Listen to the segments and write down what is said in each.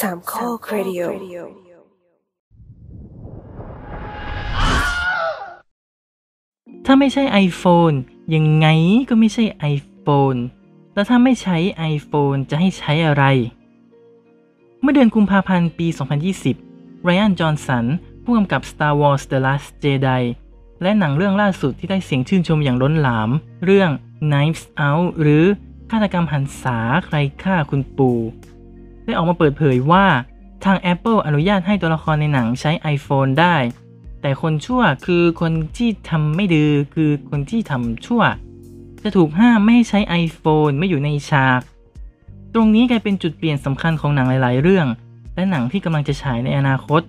สามข้อครดิโอถ้าไม่ใช่ iPhone ยังไงก็ไม่ใช่ iPhone แล้วถ้าไม่ใช้ iPhone จะให้ใช้อะไร เมื่อเดือนกุมภาพันธ์ปี 2020 ไรอัน จอห์นสัน ผู้กำกับ Star Wars The Last Jedi และหนังเรื่องล่าสุดที่ได้เสียงชื่นชมอย่างล้นหลาม เรื่อง Knives Out หรือฆาตกรรมหันษาใครฆ่าคุณปู่ ได้ออกมาเปิดเผยว่าทาง Apple อนุญาตให้ตัวละครในหนังใช้ iPhone ได้ แต่คนชั่วคือคนที่ทำไม่ดือคือคนที่ทำชั่ว จะถูกห้ามไม่ให้ใช้ iPhone ไม่อยู่ในฉาก ตรงนี้กลายเป็นจุดเปลี่ยนสำคัญของหนังหลาย ๆ เรื่อง และหนังที่กำลังจะฉายในอนาคต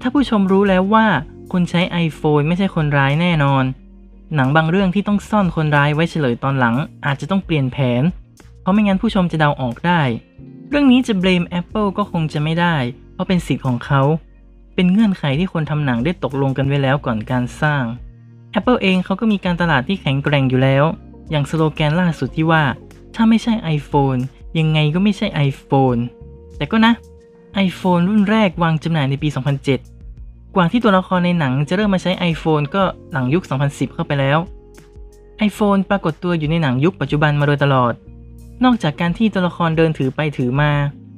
ถ้าผู้ชมรู้แล้วว่าคนใช้ iPhone ไม่ใช่คนร้ายแน่นอน หนังบางเรื่องที่ต้องซ่อนคนร้ายไว้เฉลยตอนหลัง อาจจะต้องเปลี่ยนแผน เพราะไม่งั้นผู้ชมจะเดาออกได้ เรื่องนี้จะเบลม Apple ก็คงจะไม่ได้ เพราะเป็นสิทธิ์ของเขา เป็นเงื่อนไขที่คนทำหนังได้ตกลงกันไว้แล้วก่อนการสร้าง Apple เองเขาก็มีการตลาดที่แข็งแกร่งอยู่แล้ว อย่างสโลแกนล่าสุดที่ว่า ถ้าไม่ใช่ iPhone ยังไงก็ไม่ใช่ iPhone แต่ก็นะ iPhone รุ่นแรกวางจำหน่ายในปี 2007 กว่าที่ตัวละครในหนังจะเริ่มมาใช้ iPhone ก็หลังยุค 2010 เข้าไปแล้ว iPhone ปรากฏตัวอยู่ในหนังยุคปัจจุบันมาโดยตลอด นอกจากการที่ตัวละครเดินถือไปถือมา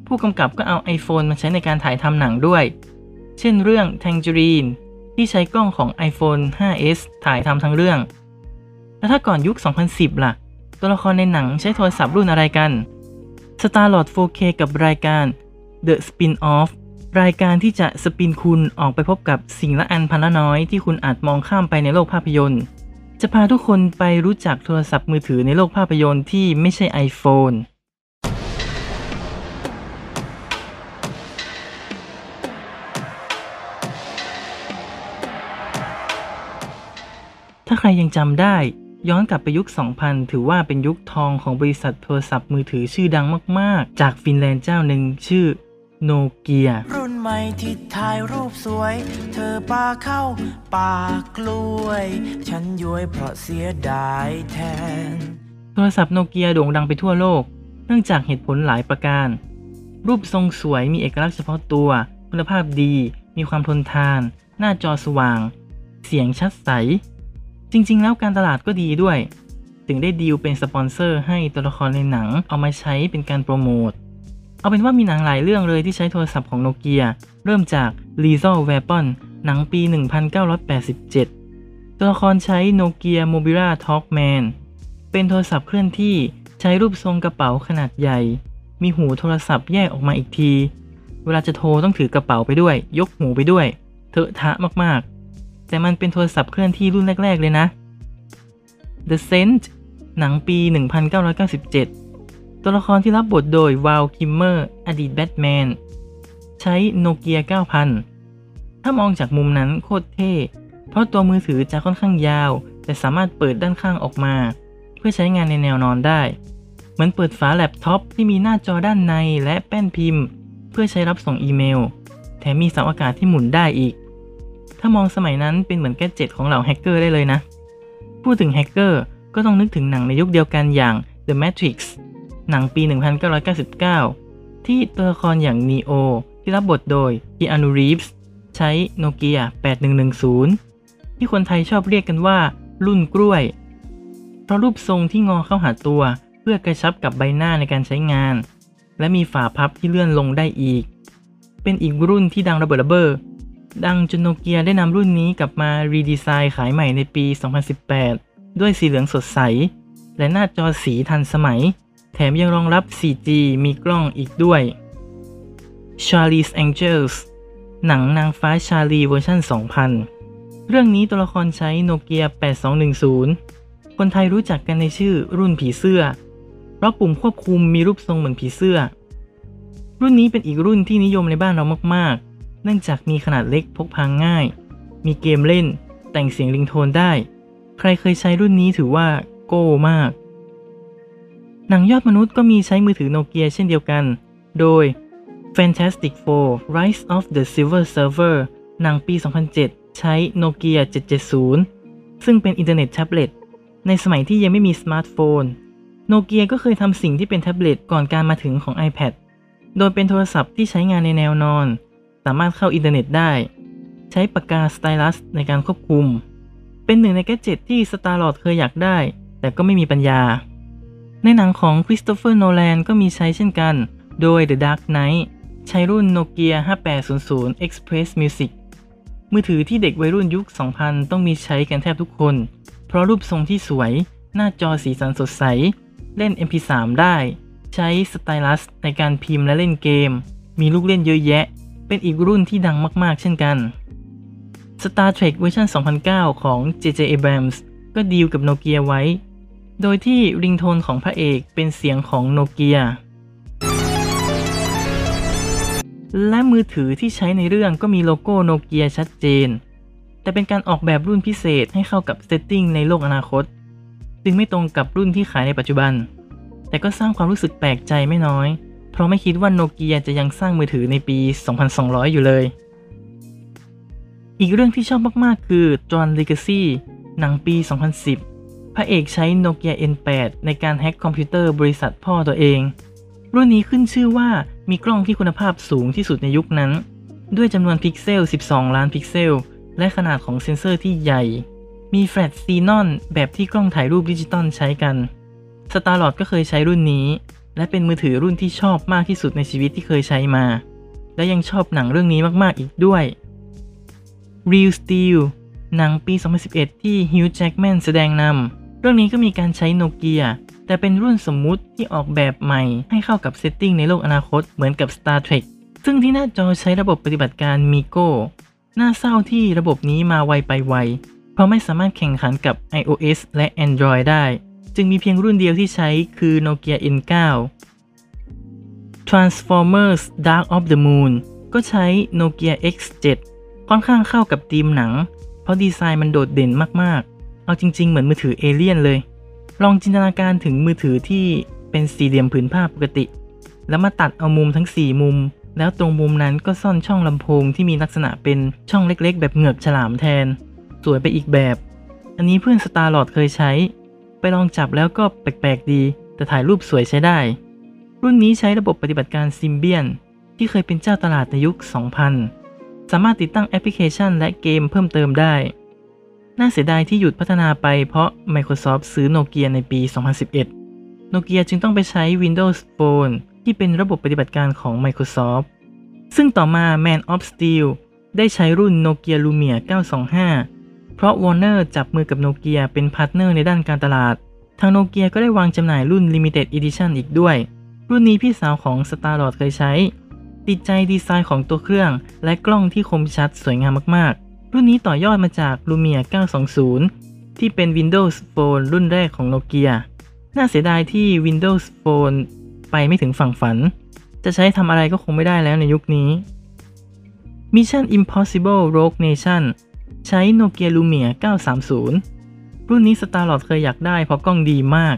ผู้กำกับก็เอา iPhone มาใช้ในการถ่ายทำหนังด้วย เช่นเรื่อง Tangerine ที่ใช้กล้องของ iPhone 5s ถ่ายทำทั้งเรื่อง แล้วถ้าก่อนยุค 2010 ล่ะ ตัวละครในหนังใช้โทรศัพท์รุ่นอะไรกัน Starlord 4K กับรายการ The Spin-off รายการที่จะสปินคุณออกไปพบกับสิ่งละอันพันละน้อยที่คุณอาจมองข้ามไปในโลกภาพยนตร์ จะพาทุกคนไปรู้จักโทรศัพท์มือถือในโลกภาพยนตร์ที่ไม่ใช่ iPhone ถ้าใครยังจำได้ ย้อนกลับไปยุค 2000 ถือว่าเป็นยุคทองของบริษัทโทรศัพท์มือถือชื่อดังมาก ๆ จากฟินแลนด์เจ้าหนึ่งชื่อโนเกียร ใหม่ที่ถ่ายรูปสวย เธอปาเข้าปากกล้วย ฉันย้วยเพราะเสียดายแทน โทรศัพท์โนเกียโด่งดังไปทั่วโลก เนื่องจากเหตุผลหลายประการ รูปทรงสวยมีเอกลักษณ์เฉพาะตัว คุณภาพดี มีความทนทาน หน้าจอสว่าง เสียงชัดใส จริง ๆ แล้วการตลาดก็ดีด้วย ถึงได้ดีลเป็นสปอนเซอร์ให้ตัวละครในหนังเอามาใช้เป็นการโปรโมท เอาเป็นว่ามีหนังหลายเรื่องเลยที่ใช้โทรศัพท์ของโนเกีย เริ่มจาก Lethal Weapon หนังปี 1987 ตัวละครใช้โนเกีย Mobila Talkman เป็นโทรศัพท์เคลื่อนที่ใช้รูปทรงกระเป๋าขนาดใหญ่ มีหูโทรศัพท์แยกออกมาอีกที เวลาจะโทรต้องถือกระเป๋าไปด้วย ยกหูไปด้วย เถอะทะมากๆ แต่มันเป็นโทรศัพท์เคลื่อนที่รุ่นแรก ๆ เลยนะ The Saint หนังปี 1997 ตัวละครที่รับบทโดยวาลคิมเมอร์ อดีตแบทแมน ใช้โนเกีย 9000 ถ้ามองจากมุมนั้นโคตรเท่ เพราะตัวมือถือจะค่อนข้างยาว แต่สามารถเปิดด้านข้างออกมา เพื่อใช้งานในแนวนอนได้ เหมือนเปิดฝาแล็ปท็อปที่มีหน้าจอด้านในและแป้นพิมพ์ เพื่อใช้รับส่งอีเมล แถมมีเสาอากาศที่หมุนได้อีก ถ้ามองสมัยนั้นเป็นเหมือน gadget ของเหล่าแฮกเกอร์ได้เลยนะ พูดถึงแฮกเกอร์ก็ต้องนึกถึงหนังในยุคเดียวกันอย่าง The Matrix หนังปี 1999 ที่ตัวละครอย่าง Neo ที่รับบทโดย Keanu Reeves ใช้โนเกีย8110 ที่คนไทยชอบเรียกกันว่า รุ่นกล้วย เพราะรูปทรงที่งอเข้าหาตัว เพื่อกระชับกับใบหน้าในการใช้งาน และมีฝาพับที่เลื่อนลงได้อีก เป็นอีกรุ่นที่ดังระเบิดระเบ้อดังจนโนเกียได้นำรุ่นนี้กลับมารีดีไซน์ขายใหม่ในปี 2018 ด้วยสีเหลืองสดใส และหน้าจอสีทันสมัย แถมยังรองรับ 4G มีกล้องอีกด้วย Charlie's Angels หนังนางฟ้าชาลีเวอร์ชัน2000 เรื่องนี้ตัวละครใช้โนเกีย 8210 คนไทยรู้จักกันในชื่อรุ่นผีเสื้อ เพราะปุ่มควบคุมมีรูปทรงเหมือนผีเสื้อ รุ่นนี้เป็นอีกรุ่นที่นิยมในบ้านเรามากๆ เนื่องจากมีขนาดเล็กพกพาง่าย มีเกมเล่น แต่งเสียงริงโทนได้ ใครเคยใช้รุ่นนี้ถือว่าโก้มาก หนังยอดมนุษย์ก็มีใช้มือถือโนเกียเช่นเดียวกัน โดย Fantastic Four Rise of the Silver Surfer หนังปี 2007 ใช้โนเกีย770 ซึ่งเป็นอินเทอร์เน็ตแท็บเล็ต ในสมัยที่ยังไม่มีสมาร์ทโฟน โนเกียก็เคยทำสิ่งที่เป็นแท็บเล็ตก่อนการมาถึงของ iPad โดยเป็นโทรศัพท์ที่ใช้งานในแนวนอน สามารถเข้าอินเทอร์เน็ตได้ ใช้ปากกา stylus ในการควบคุม เป็นหนึ่งใน gadget ที่สตาร์ลอร์ดเคยอยากได้ แต่ก็ไม่มีปัญญา ในหนังของคริสโตเฟอร์โนแลนก็มีใช้เช่นกัน โดย The Dark Knight ใช้รุ่น Nokia 5800 Express Music มือถือที่เด็กวัยรุ่นยุค 2000 ต้องมีใช้กันแทบทุกคน เพราะรูปทรงที่สวย หน้าจอสีสันสดใส เล่น MP3 ได้ ใช้สไตลัสในการพิมพ์และเล่นเกม มีลูกเล่นเยอะแยะ เป็นอีกรุ่นที่ดังมาก ๆ เช่นกัน Star Trek เวอร์ชัน2009 ของ J.J. Abrams ก็ดีลกับโนเกียไว้ โดยที่ริงโทนของพระเอกเป็นเสียงของโนเกีย และมือถือที่ใช้ในเรื่องก็มีโลโก้โนเกียชัดเจน แต่เป็นการออกแบบรุ่นพิเศษให้เข้ากับ setting ในโลกอนาคตจึงไม่ตรงกับรุ่นที่ขายในปัจจุบัน แต่ก็สร้างความรู้สึกแปลกใจไม่น้อย เพราะไม่คิดว่าโนเกียจะยังสร้างมือถือในปี 2200 อยู่เลย อีกเรื่องที่ชอบมากๆ คือ Tron Legacy หนังปี 2010 พระเอกใช้ Nokia N8 ในการแฮ็กคอมพิวเตอร์บริษัทพ่อตัวเอง รุ่นนี้ขึ้นชื่อว่ามีกล้องที่คุณภาพสูงที่สุดในยุคนั้น ด้วยจำนวนพิกเซล 12 ล้านพิกเซล และขนาดของเซ็นเซอร์ที่ใหญ่ มีแฟลชซีนอนแบบที่กล้องถ่ายรูปดิจิตอลใช้กัน Star-Lord ก็เคยใช้รุ่นนี้ และเป็นมือถือรุ่นที่ชอบมากที่สุดในชีวิตที่เคยใช้มา และยังชอบหนังเรื่องนี้มากๆอีกด้วย Real Steel หนังปี 2011 ที่ Hugh Jackman แสดงนำ เรื่องนี้ก็มีการใช้โนเกียแต่เป็นรุ่นสมมุติที่ออกแบบใหม่ให้เข้ากับเซตติ้งในโลกอนาคตเหมือนกับ Star Trek ซึ่งที่หน้าจอใช้ระบบปฏิบัติการ Migo น่าเศร้าที่ระบบนี้มาไวไปไว เพราะไม่สามารถแข่งขันกับ iOS และ Android ได้ จึงมีเพียงรุ่นเดียวที่ใช้คือ Nokia N9 Transformers Dark of the Moon ก็ใช้ Nokia X7 ค่อนข้างเข้ากับธีมหนัง เพราะดีไซน์มันโดดเด่นมากๆ เอาจริง ๆ เหมือนมือถือเอเลี่ยนเลย ลองจินตนาการถึงมือถือที่เป็นสี่เหลี่ยมผืนผ้าปกติ แล้วมาตัดเอามุมทั้ง 4 มุม แล้วตรงมุมนั้นก็ซ่อนช่องลำโพงที่มีลักษณะเป็นช่องเล็กๆ แบบเหงือกฉลามแทน สวยไปอีกแบบ อันนี้เพื่อนสตาร์ลอดเคยใช้ ไปลองจับแล้วก็แปลกๆดี แต่ถ่ายรูปสวยใช้ได้ รุ่นนี้ใช้ระบบปฏิบัติการ Symbian ที่เคยเป็นเจ้าตลาดในยุค 2000 สามารถติดตั้งแอปพลิเคชันและเกมเพิ่มเติมได้ น่าเสียดายที่หยุดพัฒนาไปเพราะ Microsoft ซื้อโนเกียในปี 2011 โนเกียจึงต้องไปใช้ Windows Phone ที่เป็นระบบปฏิบัติการของ Microsoft ซึ่งต่อมา Man of Steel ได้ใช้รุ่น Nokia Lumia 925 เพราะ Warner จับมือกับโนเกียเป็น partner ในด้านการตลาด ทางโนเกียก็ได้วางจำหน่ายรุ่น Limited Edition อีกด้วย รุ่นนี้พี่สาวของ Starlord เคยใช้ ติดใจดีไซน์ของตัวเครื่อง และกล้องที่คมชัดสวยงามมากๆ รุ่นนี้ต่อยอดมาจาก Lumia 920 ที่เป็น Windows Phone รุ่นแรกของโนเกียน่าเสียดายที่ Windows Phone ไปไม่ถึงฝั่งฝัน จะใช้ทำอะไรก็คงไม่ได้แล้วในยุคนี้ Mission Impossible Rogue Nation ใช้ Nokia Lumia 930 รุ่นนี้ Starlord เคยอยากได้เพราะกล้องดีมาก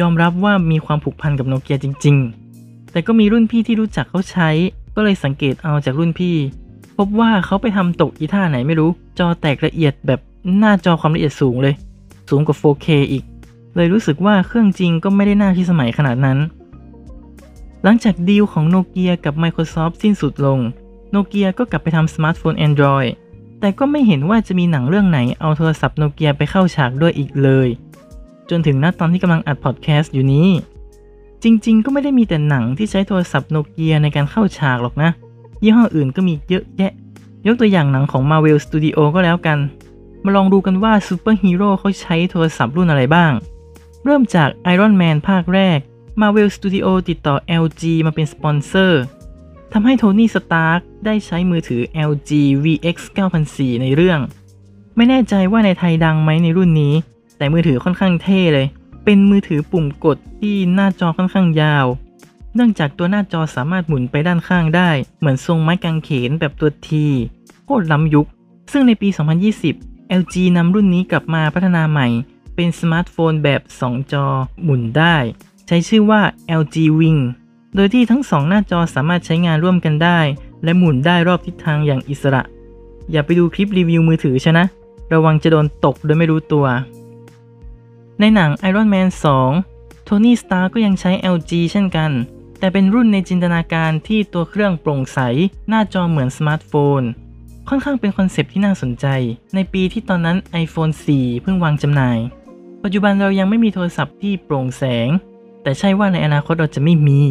ยอมรับว่ามีความผูกพันกับโนเกียจริง ๆ แต่ก็มีรุ่นพี่ที่รู้จักเขาใช้ ก็เลยสังเกตเอาจากรุ่นพี่ พบว่าเขาไปทำตกอีท่าไหนไม่รู้ จอแตกละเอียดแบบหน้าจอความละเอียดสูงเลย สูงกว่า 4K อีก เลยรู้สึกว่าเครื่องจริงก็ไม่ได้น่าที่สมัยขนาดนั้น หลังจากดีลของโนเกียกับ Microsoft สิ้นสุดลงโนเกียก็กลับไปทำสมาร์ทโฟน Android แต่ก็ไม่เห็นว่าจะมีหนังเรื่องไหนเอาโทรศัพท์โนเกียไปเข้าฉากด้วยอีกเลย จนถึงณตอนที่กำลังอัดพอดแคสต์อยู่นี้ จริง ๆ ก็ไม่ได้มีแต่หนังที่ใช้โทรศัพท์โนเกียในการเข้าฉากหรอกนะ ยี่ห้ออื่นก็มีเยอะแยะ ยกตัวอย่างหนังของ Marvel Studio ก็แล้วกัน มาลองดูกันว่าซูเปอร์ฮีโร่เขาใช้โทรศัพท์รุ่นอะไรบ้าง เริ่มจาก Iron Man ภาคแรก Marvel Studio ติดต่อ LG มาเป็นสปอนเซอร์ทำให้โทนี่สตาร์กได้ใช้มือถือ LG VX 9004ในเรื่อง ไม่แน่ใจว่าในไทยดังไหมในรุ่นนี้ แต่มือถือค่อนข้างเท่เลย เป็นมือถือปุ่มกดที่หน้าจอค่อนข้างยาว เนื่องจากตัวหน้าจอสามารถหมุนไปด้านข้างได้ เหมือนทรงไม้กางเขนแบบตัวทีโคตรล้ำยุค ซึ่งในปี 2020 LG นำรุ่นนี้กลับมาพัฒนาใหม่ เป็นสมาร์ทโฟนแบบ 2 จอหมุนได้ ใช้ชื่อว่า LG Wing โดยที่ทั้งสองหน้าจอสามารถใช้งานร่วมกันได้ และหมุนได้รอบทิศทางอย่างอิสระ อย่าไปดูคลิปรีวิวมือถือเชียวนะ ระวังจะโดนตกโดยไม่รู้ตัว ในหนัง Iron Man 2 โทนี่ สตาร์ก็ยังใช้ LG เช่นกัน แต่เป็นรุ่นในจินตนาการที่ตัวเครื่องโปร่งใส หน้าจอเหมือนสมาร์ทโฟน ค่อนข้างเป็น concept ที่น่าสนใจ ในปีที่ตอนนั้น iPhone 4 เพิ่งวางจำหน่าย ปัจจุบันเรายังไม่มีโทรศัพท์ที่โปร่งแสง แต่ใช่ว่าในอนาคตเราจะไม่มี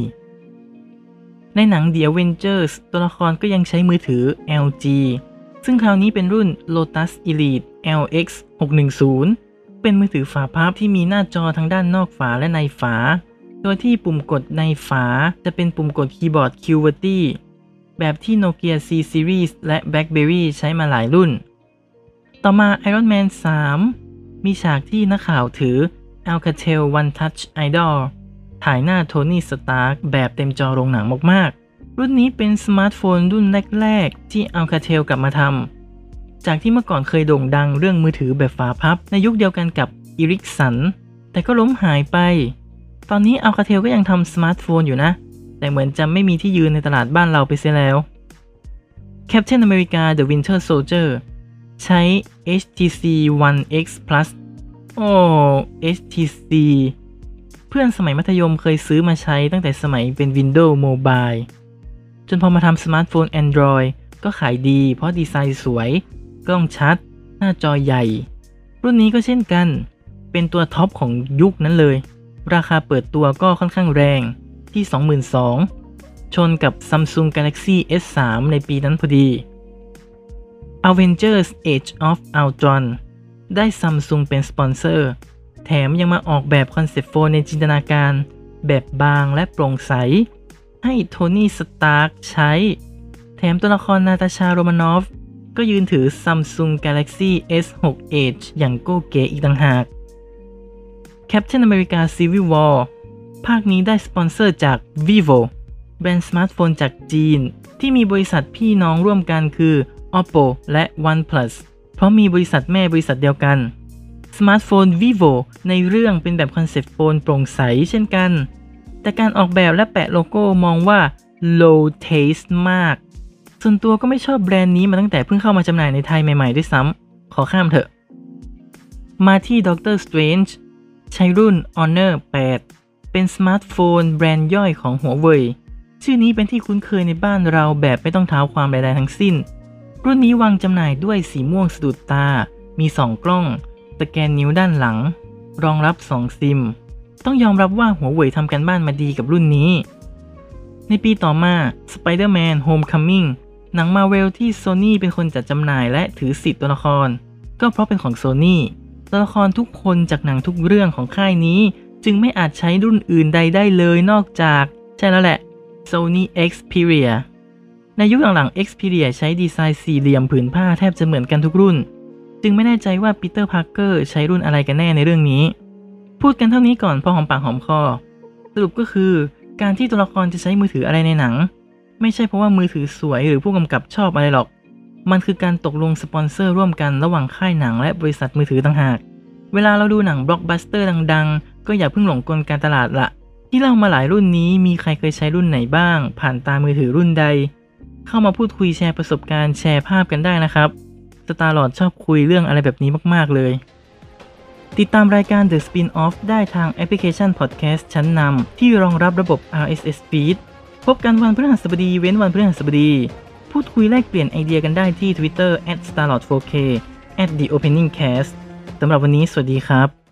ในหนัง The Avengers ตัวละครก็ยังใช้มือถือ LG ซึ่งคราวนี้เป็นรุ่น Lotus Elite LX 610เป็นมือถือฝาพับที่มีหน้าจอทั้งด้านนอกฝาและในฝา โดยที่ปุ่มกดในฝาจะเป็นปุ่มกดคีย์บอร์ด QWERTY แบบที่ Nokia C Series และ BlackBerry ใช้มาหลายรุ่น ต่อมา Iron Man 3 มีฉากที่นักข่าวถือ Alcatel One Touch Idol ถ่ายหน้าโทนี่สตาร์กแบบเต็มจอโรงหนังมากๆ รุ่นนี้เป็นสมาร์ทโฟนรุ่นแรก ๆ ที่ Alcatel กลับมาทำ จากที่เมื่อก่อนเคยโด่งดังเรื่องมือถือแบบฝาพับ ในยุคเดียวกันกับ Ericsson แต่ก็ล้มหายไป ตอนนี้ Alcatel ก็ยังทำสมาร์ทโฟนอยู่นะ แต่เหมือนจะไม่มีที่ยืนในตลาดบ้านเราไปเสียแล้ว Captain America The Winter Soldier ใช้ HTC One X Plus โอ้ HTC เพื่อนสมัยมัธยมเคยซื้อมาใช้ตั้งแต่สมัยเป็น Windows Mobile จนพอมาทำสมาร์ทโฟน Android ก็ขายดีเพราะดีไซน์สวย กล้องชัด หน้าจอใหญ่ รุ่นนี้ก็เช่นกัน เป็นตัวท็อปของยุคนั้นเลย ราคาเปิดตัวก็ค่อนข้างแรงที่ 22,000 ชนกับ Samsung Galaxy S3 ในปีนั้นพอดี Avengers Age of Ultron ได้ Samsung เป็นสปอนเซอร์ แถมยังมาออกแบบ concept phone ในจินตนาการ แบบบางและโปร่งใส ให้โทนี่สตาร์กใช้ แถมตัวละครนาตาชาโรมานอฟก็ยืนถือ Samsung Galaxy S6 Edge อย่างโก้เก๋อีกต่างหาก Captain America Civil War ภาคนี้ได้สปอนเซอร์จาก Vivo แบรนด์สมาร์ทโฟนจากจีน ที่มีบริษัทพี่น้องร่วมกันคือ Oppo และ OnePlus เพราะมีบริษัทแม่บริษัทเดียวกัน สมาร์ทโฟน Vivo ในเรื่องเป็นแบบ concept phone โปร่งใสเช่นกัน แต่การออกแบบและแปะโลโก้มองว่า low taste มาก ส่วนตัวก็ไม่ชอบแบรนด์นี้มาตั้งแต่เพิ่งเข้ามาจำหน่ายในไทยใหม่ ๆ ด้วยซ้ำขอข้ามเถอะ มาที่ Doctor Strange ใช้รุ่น Honor 8 เป็นสมาร์ทโฟนแบรนด์ย่อยของหัวเว่ยชื่อนี้เป็นที่คุ้นเคยในบ้านเราแบบไม่ต้องเท้าความใดๆทั้งสิ้น รุ่นนี้วางจำหน่ายด้วยสีม่วงสะดุดตา มี 2 กล้อง สแกนนิ้วด้านหลัง รองรับ 2 ซิม ต้องยอมรับว่าหัวเว่ยทำกันบ้านมาดีกับรุ่นนี้ ในปีต่อมา Spider-Man Homecoming หนังมาเวลที่ Sony เป็นคนจัดจำหน่ายและถือสิทธิ์ตัวละคร ก็เพราะเป็นของ Sony ตัวละครทุกคนจากหนังทุกเรื่องของค่ายนี้ จึงไม่อาจใช้รุ่นอื่นใดได้เลยนอกจาก ใช่แล้วแหละ Sony Xperia ในยุคหลังๆ Xperia ใช้ดีไซน์สี่เหลี่ยมผืนผ้าแทบจะเหมือนกันทุกรุ่น จึงไม่แน่ใจว่าปีเตอร์พาร์เกอร์ใช้รุ่นอะไรกันแน่ในเรื่องนี้ พูดกันเท่านี้ก่อนพอหอมปากหอมคอ สรุปก็คือ การที่ตัวละครจะใช้มือถืออะไรในหนัง ไม่ใช่เพราะว่ามือถือสวยหรือผู้กำกับชอบอะไรหรอก มันคือการตกลงสปอนเซอร์ร่วมกันระหว่างค่ายหนังและบริษัทมือถือต่างหาก เวลาเราดูหนังบล็อกบัสเตอร์ดังๆ ก็อย่าเพิ่งหลงกลการตลาดละ ที่เล่ามาหลายรุ่นนี้มีใครเคยใช้รุ่นไหนบ้าง ผ่านตามือถือรุ่นใด เข้ามาพูดคุยแชร์ประสบการณ์แชร์ภาพกันได้นะครับสตาร์ลอดชอบคุยเรื่องอะไรแบบนี้มากๆเลย ติดตามรายการ The Spin-off ได้ทางแอปพลิเคชัน Podcast ชั้นนำที่รองรับระบบ RSS feed พบกันวันพฤหัสบดีเว้นวันพฤหัสบดี พูดคุยแลกเปลี่ยนไอเดียกันได้ที่ Twitter @starlord4k @theopeningcast สำหรับวันนี้สวัสดีครับ